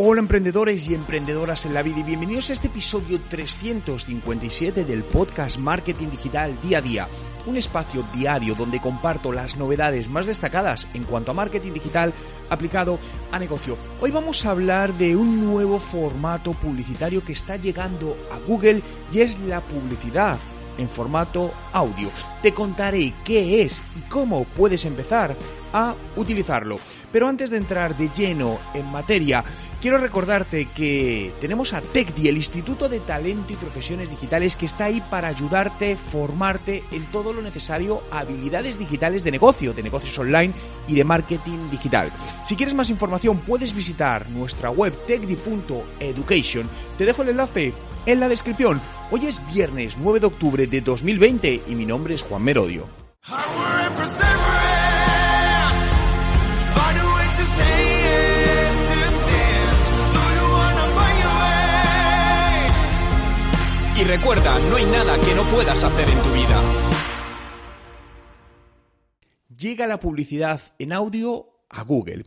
Hola emprendedores y emprendedoras en la vida y bienvenidos a este episodio 357 del podcast Marketing Digital Día a Día, un espacio diario donde comparto las novedades más destacadas en cuanto a marketing digital aplicado a negocio. Hoy vamos a hablar de un nuevo formato publicitario que está llegando a Google y es la publicidad en formato audio. Te contaré qué es y cómo puedes empezar a utilizarlo. Pero antes de entrar de lleno en materia, quiero recordarte que tenemos a TECDI, el Instituto de Talento y Profesiones Digitales, que está ahí para ayudarte, formarte en todo lo necesario habilidades digitales de negocio, de negocios online y de marketing digital. Si quieres más información, puedes visitar nuestra web tecdi.education. Te dejo el enlace en la descripción. Hoy es viernes 9 de octubre de 2020 y mi nombre es Juan Merodio. Y recuerda, no hay nada que no puedas hacer en tu vida. Llega la publicidad en audio a Google.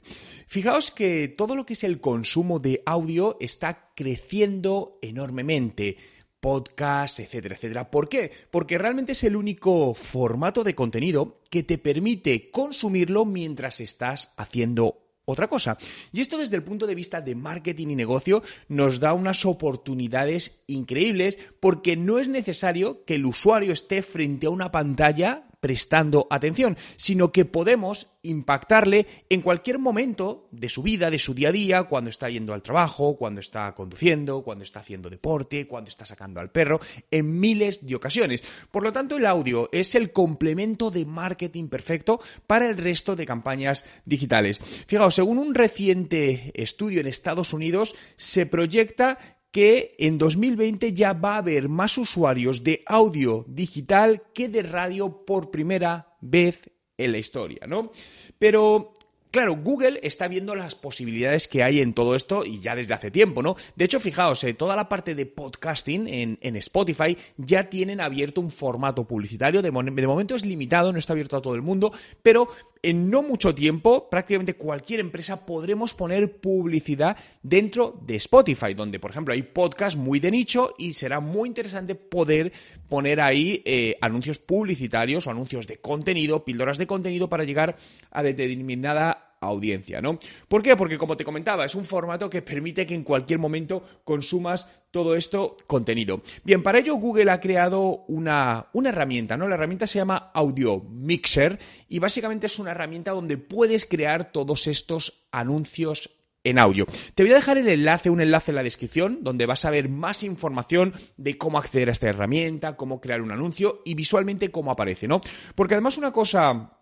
Fijaos que todo lo que es el consumo de audio está creciendo enormemente podcast, etcétera, etcétera. ¿Por qué? Porque realmente es el único formato de contenido que te permite consumirlo mientras estás haciendo otra cosa. Y esto desde el punto de vista de marketing y negocio nos da unas oportunidades increíbles porque no es necesario que el usuario esté frente a una pantalla prestando atención, sino que podemos impactarle en cualquier momento de su vida, de su día a día, cuando está yendo al trabajo, cuando está conduciendo, cuando está haciendo deporte, cuando está sacando al perro, en miles de ocasiones. Por lo tanto, el audio es el complemento de marketing perfecto para el resto de campañas digitales. Fijaos, según un reciente estudio en Estados Unidos, se proyecta que en 2020 ya va a haber más usuarios de audio digital que de radio por primera vez en la historia, ¿no? Pero Claro, Google está viendo las posibilidades que hay en todo esto y ya desde hace tiempo, ¿no? De hecho, fijaos, eh, toda la parte de podcasting en, Spotify ya tienen abierto un formato publicitario. De, momento es limitado, no está abierto a todo el mundo, pero en no mucho tiempo, prácticamente cualquier empresa podremos poner publicidad dentro de Spotify, donde, por ejemplo, hay podcasts muy de nicho y será muy interesante poder poner ahí eh, anuncios publicitarios o anuncios de contenido, píldoras de contenido para llegar a determinada audiencia, ¿no? ¿Por qué? Porque como te comentaba, es un formato que permite que en cualquier momento consumas todo esto contenido. Bien, para ello Google ha creado una, una herramienta, ¿no? La herramienta se llama Audio Mixer y básicamente es una herramienta donde puedes crear todos estos anuncios en audio. Te voy a dejar el enlace, un enlace en la descripción, donde vas a ver más información de cómo acceder a esta herramienta, cómo crear un anuncio y visualmente cómo aparece, ¿no? Porque además una cosa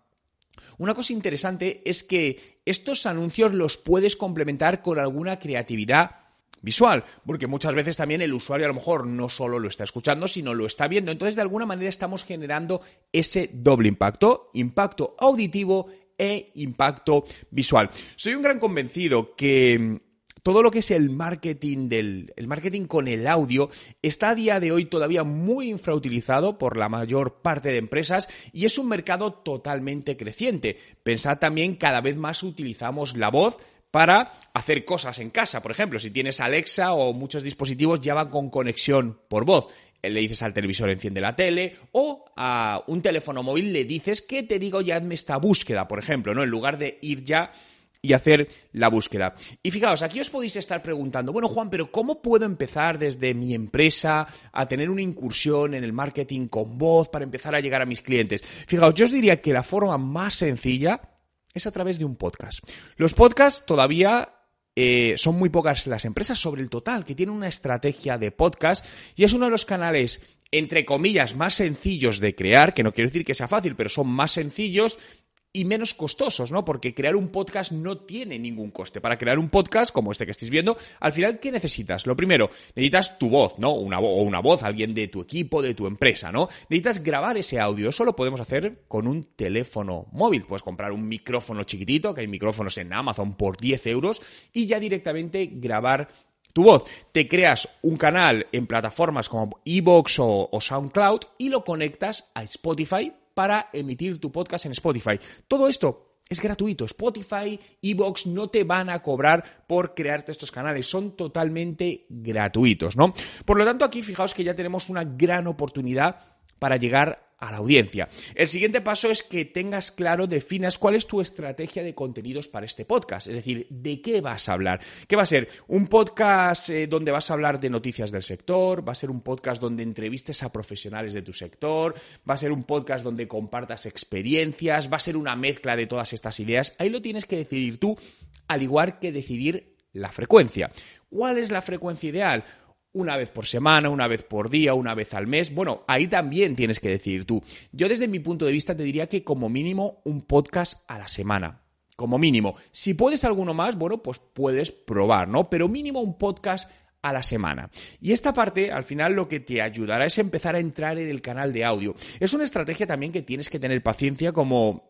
una cosa interesante es que estos anuncios los puedes complementar con alguna creatividad visual, porque muchas veces también el usuario a lo mejor no solo lo está escuchando, sino lo está viendo. Entonces, de alguna manera estamos generando ese doble impacto, impacto auditivo e impacto visual. Soy un gran convencido que todo lo que es el marketing del el marketing con el audio está a día de hoy todavía muy infrautilizado por la mayor parte de empresas y es un mercado totalmente creciente. Pensad también cada vez más utilizamos la voz para hacer cosas en casa. Por ejemplo, si tienes Alexa o muchos dispositivos ya van con conexión por voz. Le dices al televisor enciende la tele o a un teléfono móvil le dices que te digo ya hazme esta búsqueda, por ejemplo, ¿no? En lugar de ir ya y hacer la búsqueda. Y fijaos, aquí os podéis estar preguntando, bueno Juan, pero ¿cómo puedo empezar desde mi empresa a tener una incursión en el marketing con voz para empezar a llegar a mis clientes? Fijaos, yo os diría que la forma más sencilla es a través de un podcast. Los podcasts todavía eh, son muy pocas las empresas sobre el total que tienen una estrategia de podcast y es uno de los canales entre comillas más sencillos de crear, que no quiero decir que sea fácil, pero son más sencillos y menos costosos, ¿no? Porque crear un podcast no tiene ningún coste. Para crear un podcast como este que estáis viendo, al final, ¿qué necesitas? Lo primero, necesitas tu voz, ¿no? Una o una voz, alguien de tu equipo, de tu empresa, ¿no? Necesitas grabar ese audio. Eso lo podemos hacer con un teléfono móvil. Puedes comprar un micrófono chiquitito, que hay micrófonos en Amazon por 10 euros, y ya directamente grabar tu voz. Te creas un canal en plataformas como Evox o SoundCloud y lo conectas a Spotify para emitir tu podcast en Spotify. Todo esto es gratuito. Spotify, Evox no te van a cobrar por crearte estos canales. Son totalmente gratuitos, ¿no? Por lo tanto, aquí fijaos que ya tenemos una gran oportunidad para llegar a la audiencia. El siguiente paso es que tengas claro, definas cuál es tu estrategia de contenidos para este podcast. Es decir, ¿de qué vas a hablar? ¿Qué va a ser? ¿Un podcast eh, donde vas a hablar de noticias del sector? ¿Va a ser un podcast donde entrevistes a profesionales de tu sector? ¿Va a ser un podcast donde compartas experiencias? ¿Va a ser una mezcla de todas estas ideas? Ahí lo tienes que decidir tú, al igual que decidir la frecuencia. ¿Cuál es la frecuencia ideal? Una vez por semana, una vez por día, una vez al mes. Bueno, ahí también tienes que decidir tú. Yo desde mi punto de vista te diría que como mínimo un podcast a la semana. Como mínimo. Si puedes alguno más, bueno, pues puedes probar, ¿no? Pero mínimo un podcast a la semana. Y esta parte, al final, lo que te ayudará es empezar a entrar en el canal de audio. Es una estrategia también que tienes que tener paciencia como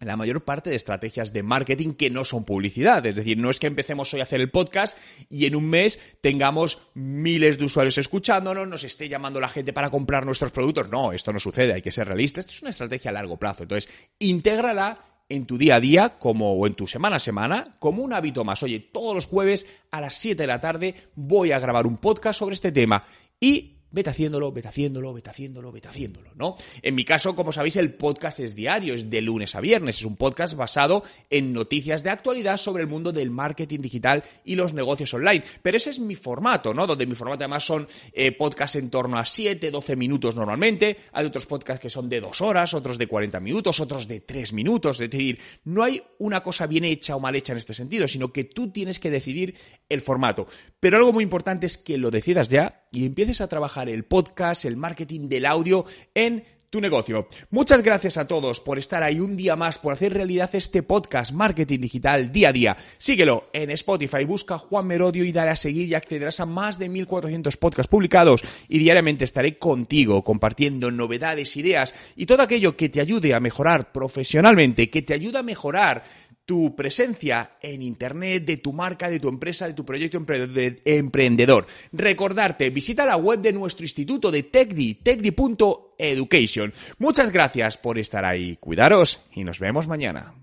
la mayor parte de estrategias de marketing que no son publicidad. Es decir, no es que empecemos hoy a hacer el podcast y en un mes tengamos miles de usuarios escuchándonos, nos esté llamando la gente para comprar nuestros productos. No, esto no sucede, hay que ser realista. Esto es una estrategia a largo plazo. Entonces, intégrala en tu día a día como, o en tu semana a semana como un hábito más. Oye, todos los jueves a las 7 de la tarde voy a grabar un podcast sobre este tema y vete haciéndolo, vete haciéndolo, vete haciéndolo, vete haciéndolo, ¿no? En mi caso, como sabéis, el podcast es diario, es de lunes a viernes, es un podcast basado en noticias de actualidad sobre el mundo del marketing digital y los negocios online. Pero ese es mi formato, ¿no? Donde mi formato además son eh, podcasts en torno a 7, 12 minutos normalmente, hay otros podcasts que son de 2 horas, otros de 40 minutos, otros de 3 minutos, es decir, no hay una cosa bien hecha o mal hecha en este sentido, sino que tú tienes que decidir el formato. Pero algo muy importante es que lo decidas ya y empieces a trabajar el podcast, el marketing del audio en tu negocio. Muchas gracias a todos por estar ahí un día más, por hacer realidad este podcast Marketing Digital día a día. Síguelo en Spotify, busca Juan Merodio y dale a seguir y accederás a más de 1400 podcasts publicados y diariamente estaré contigo compartiendo novedades, ideas y todo aquello que te ayude a mejorar profesionalmente, que te ayude a mejorar tu presencia en Internet, de tu marca, de tu empresa, de tu proyecto emprendedor. Recordarte, visita la web de nuestro instituto de TechDi, techdi.education. Muchas gracias por estar ahí. Cuidaros y nos vemos mañana.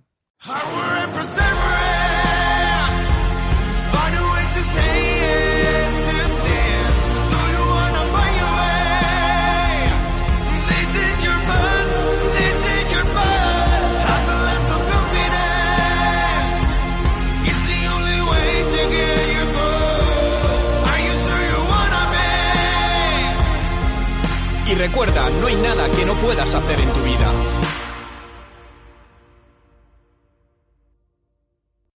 Recuerda, no hay nada que no puedas hacer en tu vida.